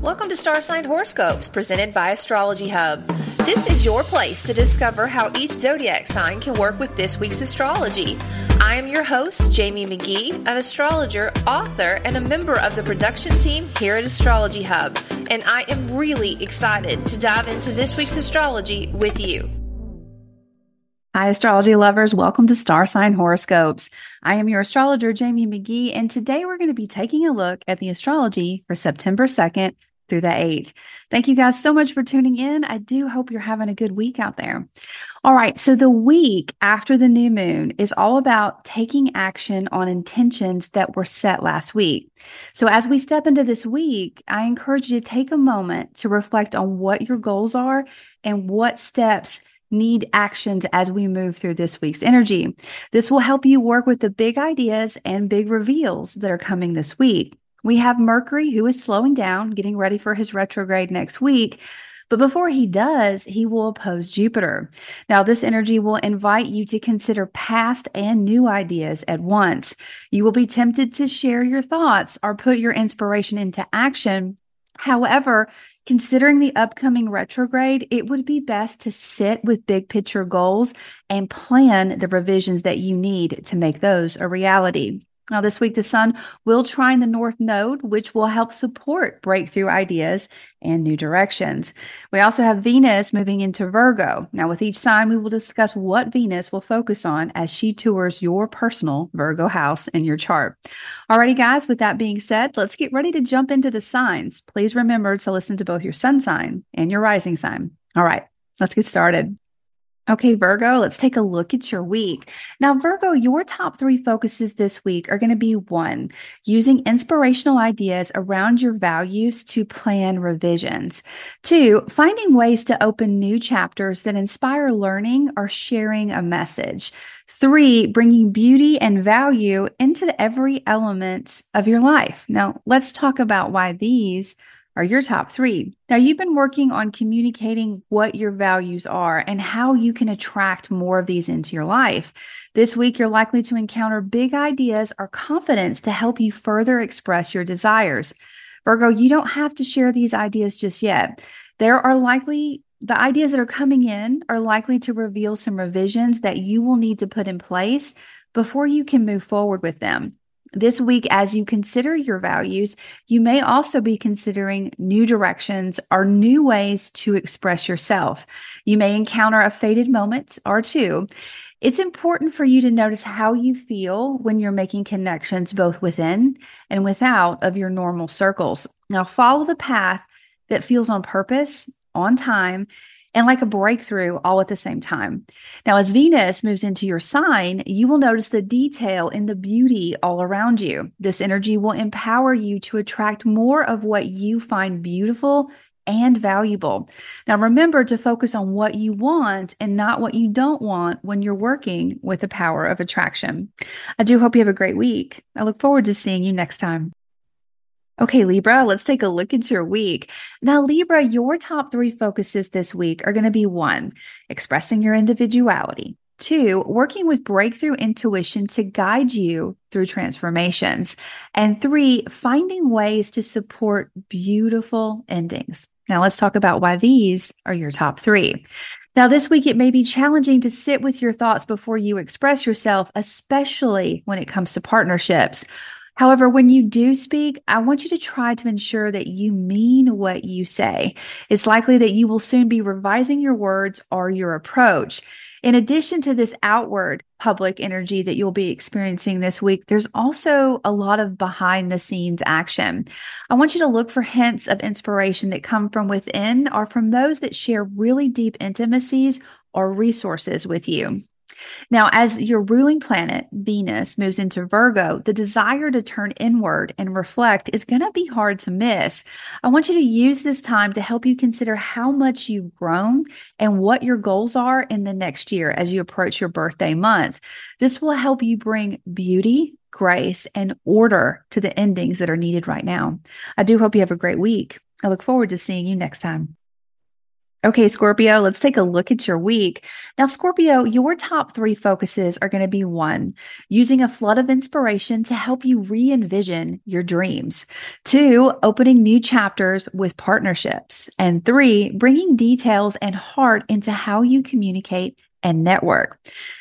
Welcome to Star Sign Horoscopes presented by Astrology Hub. This is your place to discover how each zodiac sign can work with this week's astrology. I am your host, Jamie Magee, an astrologer, author, and a member of the production team here at Astrology Hub, and I am really excited to dive into this week's astrology with you. Hi, astrology lovers. Welcome to Star Sign Horoscopes. I am your astrologer, Jamie Magee, and today we're going to be taking a look at the astrology for September 2nd through the 8th. Thank you guys so much for tuning in. I do hope you're having a good week out there. All right, so the week after the new moon is all about taking action on intentions that were set last week. So as we step into this week, I encourage you to take a moment to reflect on what your goals are and what steps need actions as we move through this week's energy. This will help you work with the big ideas and big reveals that are coming this week. We have Mercury, who is slowing down, getting ready for his retrograde next week. But before he does, he will oppose Jupiter. Now, this energy will invite you to consider past and new ideas at once. You will be tempted to share your thoughts or put your inspiration into action However, considering the upcoming retrograde, it would be best to sit with big picture goals and plan the revisions that you need to make those a reality. Now, this week, the sun will trine the North Node, which will help support breakthrough ideas and new directions. We also have Venus moving into Virgo. Now, with each sign, we will discuss what Venus will focus on as she tours your personal Virgo house in your chart. Alrighty, guys, with that being said, let's get ready to jump into the signs. Please remember to listen to both your sun sign and your rising sign. All right, let's get started. Okay, Virgo, let's take a look at your week. Now, Virgo, your top three focuses this week are going to be one, using inspirational ideas around your values to plan revisions. Two, finding ways to open new chapters that inspire learning or sharing a message. Three, bringing beauty and value into every element of your life. Now, let's talk about why these are your top three. Now, you've been working on communicating what your values are and how you can attract more of these into your life. This week, you're likely to encounter big ideas or confidence to help you further express your desires. Virgo, you don't have to share these ideas just yet. There are likely the ideas that are coming in are likely to reveal some revisions that you will need to put in place before you can move forward with them. This week, as you consider your values, you may also be considering new directions or new ways to express yourself. You may encounter a faded moment or two. It's important for you to notice how you feel when you're making connections both within and without of your normal circles. Now, follow the path that feels on purpose, on time, and like a breakthrough all at the same time. Now, as Venus moves into your sign, you will notice the detail and the beauty all around you. This energy will empower you to attract more of what you find beautiful and valuable. Now, remember to focus on what you want and not what you don't want when you're working with the power of attraction. I do hope you have a great week. I look forward to seeing you next time. Okay, Libra, let's take a look at your week. Now, Libra, your top three focuses this week are going to be one, expressing your individuality, two, working with breakthrough intuition to guide you through transformations, and three, finding ways to support beautiful endings. Now, let's talk about why these are your top three. Now, this week, it may be challenging to sit with your thoughts before you express yourself, especially when it comes to partnerships. However, when you do speak, I want you to try to ensure that you mean what you say. It's likely that you will soon be revising your words or your approach. In addition to this outward public energy that you'll be experiencing this week, there's also a lot of behind the scenes action. I want you to look for hints of inspiration that come from within or from those that share really deep intimacies or resources with you. Now, as your ruling planet, Venus, moves into Virgo, the desire to turn inward and reflect is going to be hard to miss. I want you to use this time to help you consider how much you've grown and what your goals are in the next year as you approach your birthday month. This will help you bring beauty, grace, and order to the endings that are needed right now. I do hope you have a great week. I look forward to seeing you next time. Okay, Scorpio, let's take a look at your week. Now, Scorpio, your top three focuses are going to be one, using a flood of inspiration to help you re envision your dreams, two, opening new chapters with partnerships, and three, bringing details and heart into how you communicate and network.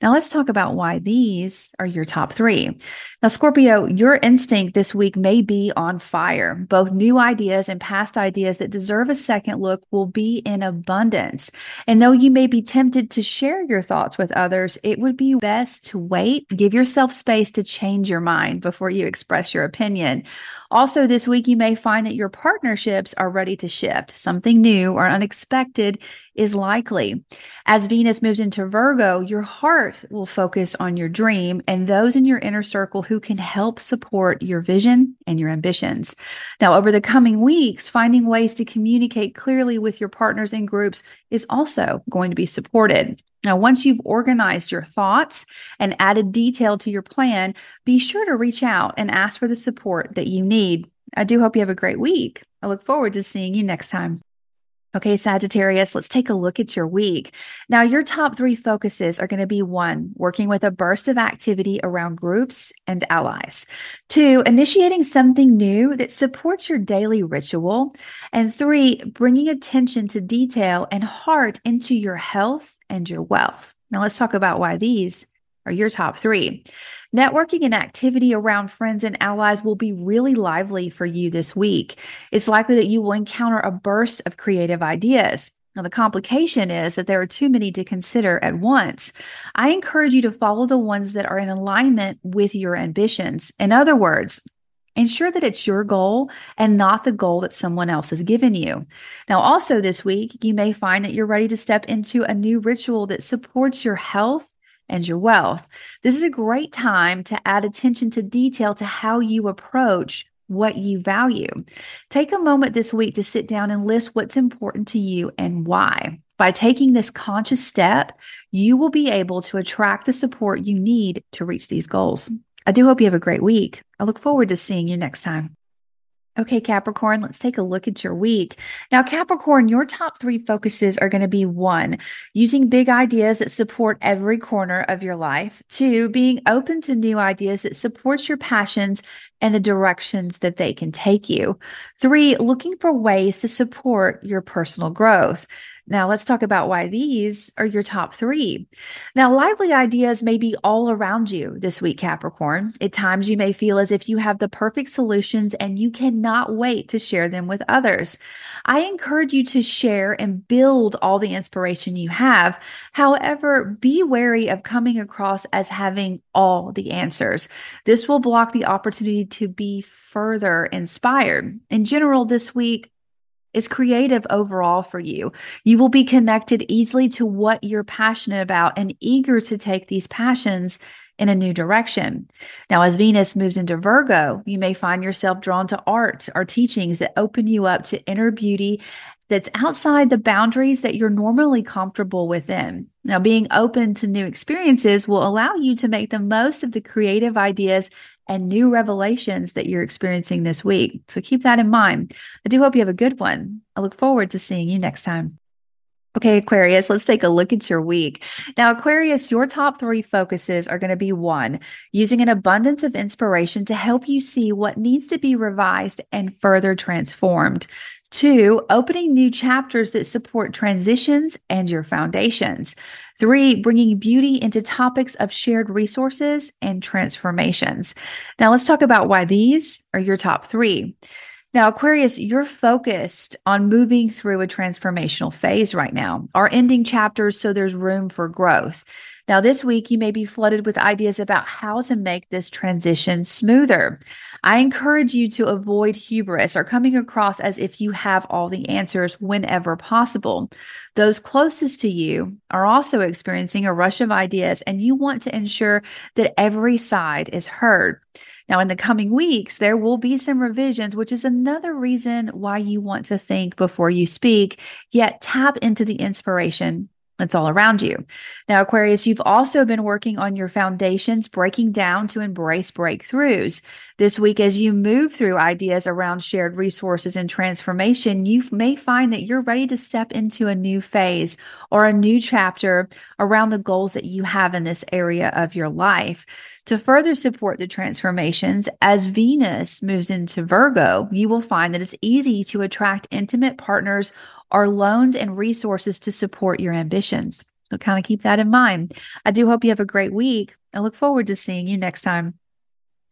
Now, let's talk about why these are your top three. Now, Scorpio, your instinct this week may be on fire. Both new ideas and past ideas that deserve a second look will be in abundance. And though you may be tempted to share your thoughts with others, it would be best to wait, give yourself space to change your mind before you express your opinion. Also, this week, you may find that your partnerships are ready to shift. Something new or unexpected is likely. As Venus moves into Virgo, your heart will focus on your dream and those in your inner circle who can help support your vision and your ambitions. Now, over the coming weeks, finding ways to communicate clearly with your partners and groups is also going to be supported. Now, once you've organized your thoughts and added detail to your plan, be sure to reach out and ask for the support that you need. I do hope you have a great week. I look forward to seeing you next time. Okay, Sagittarius, let's take a look at your week. Now, your top three focuses are going to be one, working with a burst of activity around groups and allies, two, initiating something new that supports your daily ritual, and three, bringing attention to detail and heart into your health and your wealth. Now, let's talk about why these are your top three. Networking and activity around friends and allies will be really lively for you this week. It's likely that you will encounter a burst of creative ideas. Now, the complication is that there are too many to consider at once. I encourage you to follow the ones that are in alignment with your ambitions. In other words, ensure that it's your goal and not the goal that someone else has given you. Now, also this week, you may find that you're ready to step into a new ritual that supports your health and your wealth. This is a great time to add attention to detail to how you approach what you value. Take a moment this week to sit down and list what's important to you and why. By taking this conscious step, you will be able to attract the support you need to reach these goals. I do hope you have a great week. I look forward to seeing you next time. Okay, Capricorn, let's take a look at your week. Now, Capricorn, your top three focuses are going to be one, using big ideas that support every corner of your life. Two, being open to new ideas that support your passions and the directions that they can take you. Three, looking for ways to support your personal growth. Now, let's talk about why these are your top three. Now, lively ideas may be all around you this week, Capricorn. At times, you may feel as if you have the perfect solutions and you cannot wait to share them with others. I encourage you to share and build all the inspiration you have. However, be wary of coming across as having all the answers. This will block the opportunity to be further inspired. In general, this week, is creative overall for you. You will be connected easily to what you're passionate about and eager to take these passions in a new direction. Now, as Venus moves into Virgo, you may find yourself drawn to art or teachings that open you up to inner beauty that's outside the boundaries that you're normally comfortable within. Now, being open to new experiences will allow you to make the most of the creative ideas and new revelations that you're experiencing this week. So keep that in mind. I do hope you have a good one. I look forward to seeing you next time. Okay, Aquarius, let's take a look at your week. Now, Aquarius, your top three focuses are going to be one, using an abundance of inspiration to help you see what needs to be revised and further transformed. Two, opening new chapters that support transitions and your foundations. Three, bringing beauty into topics of shared resources and transformations. Now, let's talk about why these are your top three. Now, Aquarius, you're focused on moving through a transformational phase right now, are ending chapters so there's room for growth. Now, this week, you may be flooded with ideas about how to make this transition smoother. I encourage you to avoid hubris or coming across as if you have all the answers whenever possible. Those closest to you are also experiencing a rush of ideas, and you want to ensure that every side is heard. Now, in the coming weeks, there will be some revisions, which is another reason why you want to think before you speak, yet tap into the inspiration that's all around you. Now, Aquarius, you've also been working on your foundations, breaking down to embrace breakthroughs. This week, as you move through ideas around shared resources and transformation, you may find that you're ready to step into a new phase or a new chapter around the goals that you have in this area of your life. To further support the transformations, as Venus moves into Virgo, you will find that it's easy to attract intimate partners or loans and resources to support your ambitions. So, kind of keep that in mind. I do hope you have a great week. I look forward to seeing you next time.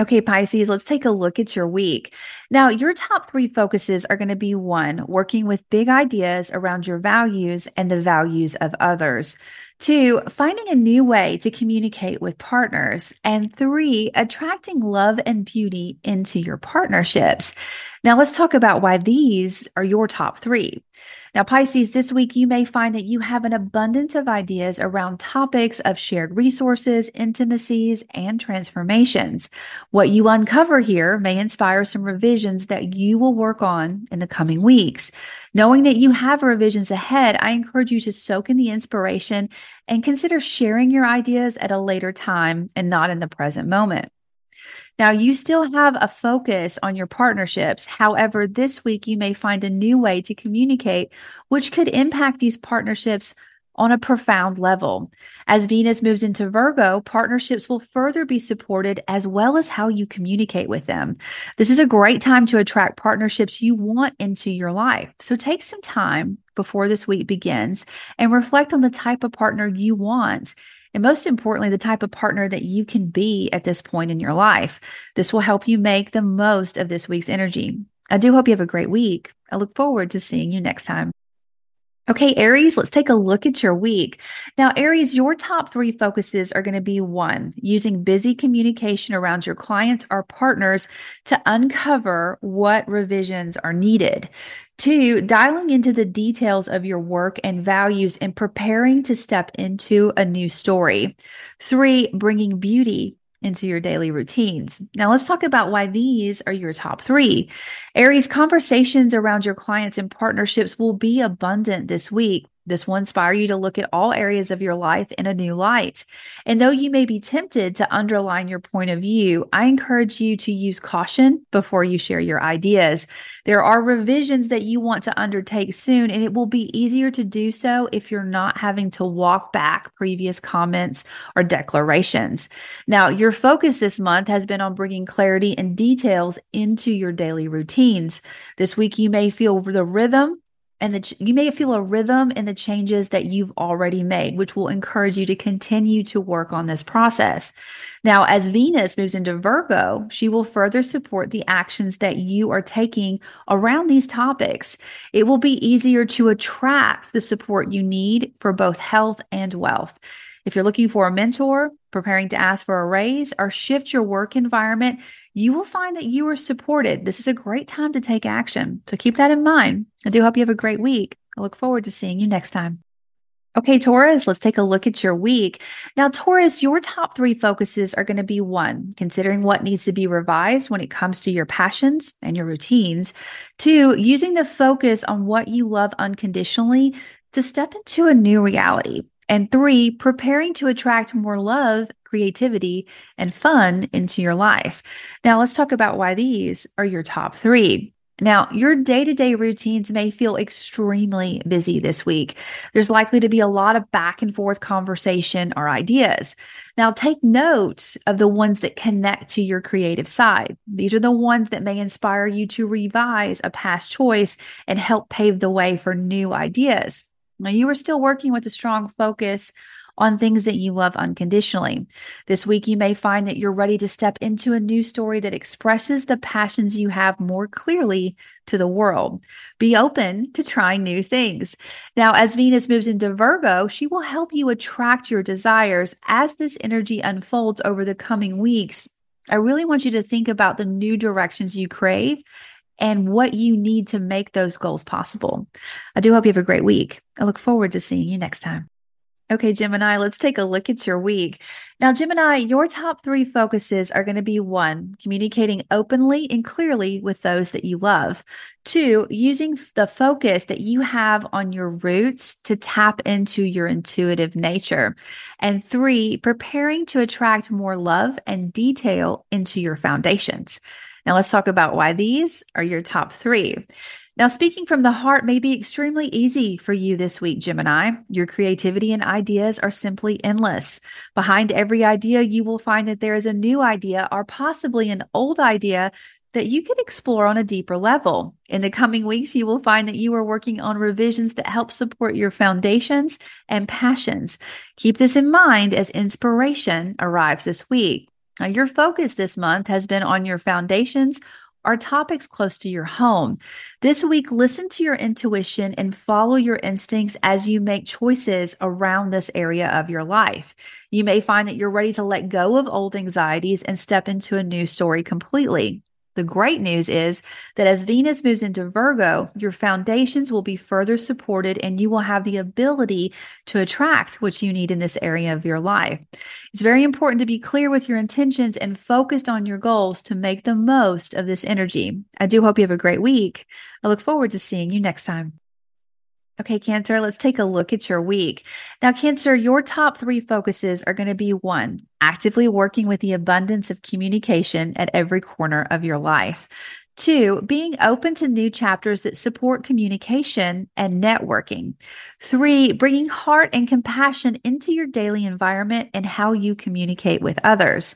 Okay, Pisces, let's take a look at your week. Now, your top three focuses are going to be one, working with big ideas around your values and the values of others. Two, finding a new way to communicate with partners. And three, attracting love and beauty into your partnerships. Now, let's talk about why these are your top three. Now, Pisces, this week you may find that you have an abundance of ideas around topics of shared resources, intimacies, and transformations. What you uncover here may inspire some revisions that you will work on in the coming weeks. Knowing that you have revisions ahead, I encourage you to soak in the inspiration and consider sharing your ideas at a later time and not in the present moment. Now, you still have a focus on your partnerships. However, this week you may find a new way to communicate, which could impact these partnerships on a profound level. As Venus moves into Virgo, partnerships will further be supported as well as how you communicate with them. This is a great time to attract partnerships you want into your life. So take some time before this week begins and reflect on the type of partner you want and most importantly, the type of partner that you can be at this point in your life. This will help you make the most of this week's energy. I do hope you have a great week. I look forward to seeing you next time. Okay, Aries, let's take a look at your week. Now, Aries, your top three focuses are going to be one, using busy communication around your clients or partners to uncover what revisions are needed. Two, dialing into the details of your work and values and preparing to step into a new story. Three, bringing beauty into your daily routines. Now, let's talk about why these are your top three. Aries, conversations around your clients and partnerships will be abundant this week. This will inspire you to look at all areas of your life in a new light. And though you may be tempted to underline your point of view, I encourage you to use caution before you share your ideas. There are revisions that you want to undertake soon, and it will be easier to do so if you're not having to walk back previous comments or declarations. Now, your focus this month has been on bringing clarity and details into your daily routines. This week, you may feel the rhythm and the, you may feel a rhythm in the changes that you've already made, which will encourage you to continue to work on this process. Now, as Venus moves into Virgo, she will further support the actions that you are taking around these topics. It will be easier to attract the support you need for both health and wealth. If you're looking for a mentor, preparing to ask for a raise, or shift your work environment, you will find that you are supported. This is a great time to take action. So keep that in mind. I do hope you have a great week. I look forward to seeing you next time. Okay, Taurus, let's take a look at your week. Now, Taurus, your top three focuses are going to be one, considering what needs to be revised when it comes to your passions and your routines. Two, using the focus on what you love unconditionally to step into a new reality. And three, preparing to attract more love, creativity, and fun into your life. Now, let's talk about why these are your top three. Now, your day to day routines may feel extremely busy this week. There's likely to be a lot of back and forth conversation or ideas. Now, take note of the ones that connect to your creative side. These are the ones that may inspire you to revise a past choice and help pave the way for new ideas. You are still working with a strong focus on things that you love unconditionally. This week, you may find that you're ready to step into a new story that expresses the passions you have more clearly to the world. Be open to trying new things. Now, as Venus moves into Virgo, she will help you attract your desires as this energy unfolds over the coming weeks. I really want you to think about the new directions you crave and what you need to make those goals possible. I do hope you have a great week. I look forward to seeing you next time. Okay, Gemini, let's take a look at your week. Now, Gemini, your top three focuses are going to be one, communicating openly and clearly with those that you love. Two, using the focus that you have on your roots to tap into your intuitive nature. And three, preparing to attract more love and detail into your foundations. Now, let's talk about why these are your top three. Now, speaking from the heart may be extremely easy for you this week, Gemini. Your creativity and ideas are simply endless. Behind every idea, you will find that there is a new idea or possibly an old idea that you can explore on a deeper level. In the coming weeks, you will find that you are working on revisions that help support your foundations and passions. Keep this in mind as inspiration arrives this week. Now, your focus this month has been on your foundations are topics close to your home. This week, listen to your intuition and follow your instincts as you make choices around this area of your life. You may find that you're ready to let go of old anxieties and step into a new story completely. The great news is that as Venus moves into Virgo, your foundations will be further supported and you will have the ability to attract what you need in this area of your life. It's very important to be clear with your intentions and focused on your goals to make the most of this energy. I do hope you have a great week. I look forward to seeing you next time. Okay, Cancer, let's take a look at your week. Now, Cancer, your top three focuses are going to be one, actively working with the abundance of communication at every corner of your life. Two, being open to new chapters that support communication and networking. Three, bringing heart and compassion into your daily environment and how you communicate with others.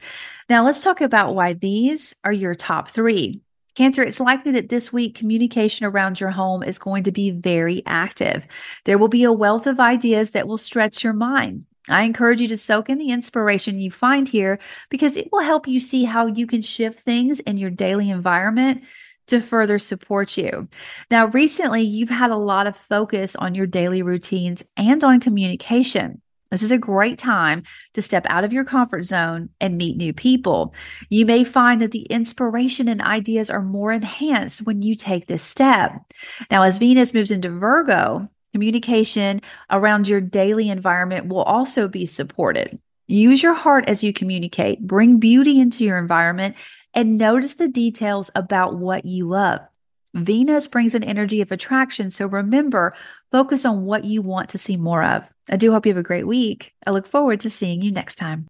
Now, let's talk about why these are your top three. Cancer, it's likely that this week communication around your home is going to be very active. There will be a wealth of ideas that will stretch your mind. I encourage you to soak in the inspiration you find here because it will help you see how you can shift things in your daily environment to further support you. Now, recently, you've had a lot of focus on your daily routines and on communication. This is a great time to step out of your comfort zone and meet new people. You may find that the inspiration and ideas are more enhanced when you take this step. Now, as Venus moves into Virgo, communication around your daily environment will also be supported. Use your heart as you communicate, bring beauty into your environment, and notice the details about what you love. Venus brings an energy of attraction. So remember, focus on what you want to see more of. I do hope you have a great week. I look forward to seeing you next time.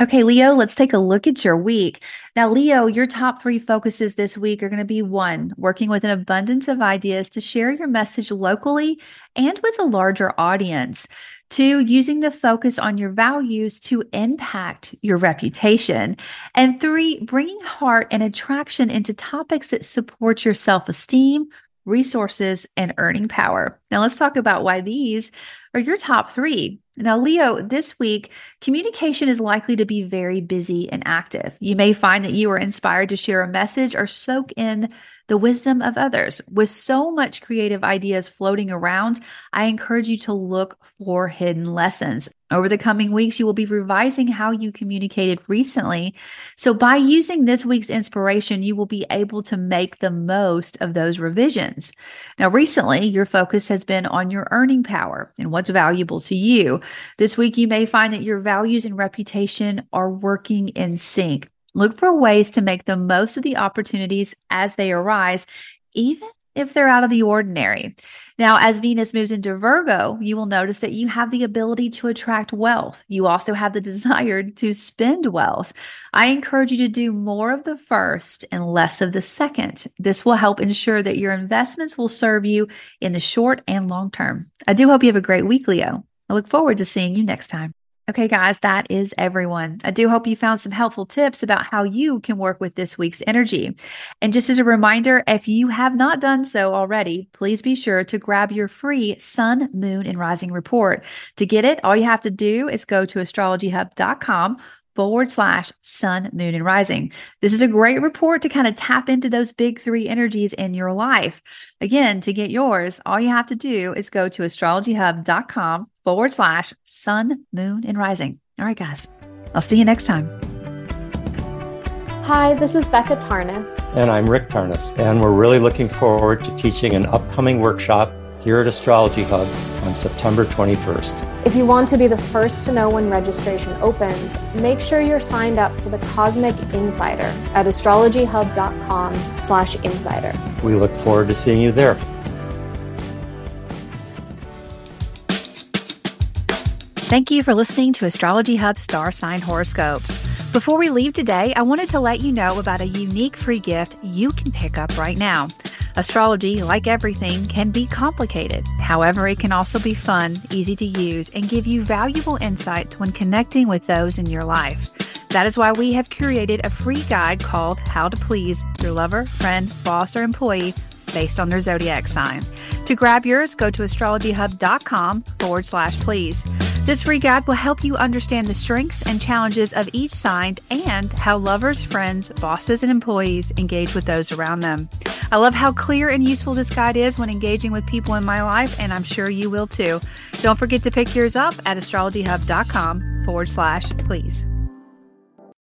Okay, Leo, let's take a look at your week. Now, Leo, your top three focuses this week are going to be one, working with an abundance of ideas to share your message locally and with a larger audience. Two, using the focus on your values to impact your reputation. And three, bringing heart and attraction into topics that support your self esteem, resources, and earning power. Now, let's talk about why these are your top three. Now, Leo, this week, communication is likely to be very busy and active. You may find that you are inspired to share a message or soak in the wisdom of others. With so much creative ideas floating around, I encourage you to look for hidden lessons. Over the coming weeks, you will be revising how you communicated recently. So, by using this week's inspiration, you will be able to make the most of those revisions. Now, recently, your focus has been on your earning power and what's valuable to you. This week, you may find that your values and reputation are working in sync. Look for ways to make the most of the opportunities as they arise, even if they're out of the ordinary. Now, as Venus moves into Virgo, you will notice that you have the ability to attract wealth. You also have the desire to spend wealth. I encourage you to do more of the first and less of the second. This will help ensure that your investments will serve you in the short and long term. I do hope you have a great week, Leo. I look forward to seeing you next time. Okay, guys, that is everyone. I do hope you found some helpful tips about how you can work with this week's energy. And just as a reminder, if you have not done so already, please be sure to grab your free Sun, Moon, and Rising report. To get it, all you have to do is go to astrologyhub.com forward slash sun, moon, and rising. This is a great report to kind of tap into those big three energies in your life. Again, to get yours, all you have to do is go to astrologyhub.com forward slash sun, moon, and rising. All right, guys, I'll see you next time. Hi, this is Becca Tarnas. And I'm Rick Tarnas. And we're really looking forward to teaching an upcoming workshop here at Astrology Hub on September 21st. If you want to be the first to know when registration opens, make sure you're signed up for the Cosmic Insider at astrologyhub.com slash insider. We look forward to seeing you there. Thank you for listening to Astrology Hub Star Sign Horoscopes. Before we leave today, I wanted to let you know about a unique free gift you can pick up right now. Astrology, like everything, can be complicated. However, it can also be fun, easy to use, and give you valuable insights when connecting with those in your life. That is why we have curated a free guide called How to Please Your Lover, Friend, Boss, or Employee based on their zodiac sign. To grab yours, go to astrologyhub.com forward slash please. This guide will help you understand the strengths and challenges of each sign and how lovers, friends, bosses, and employees engage with those around them. I love how clear and useful this guide is when engaging with people in my life, and I'm sure you will too. Don't forget to pick yours up at astrologyhub.com forward slash please.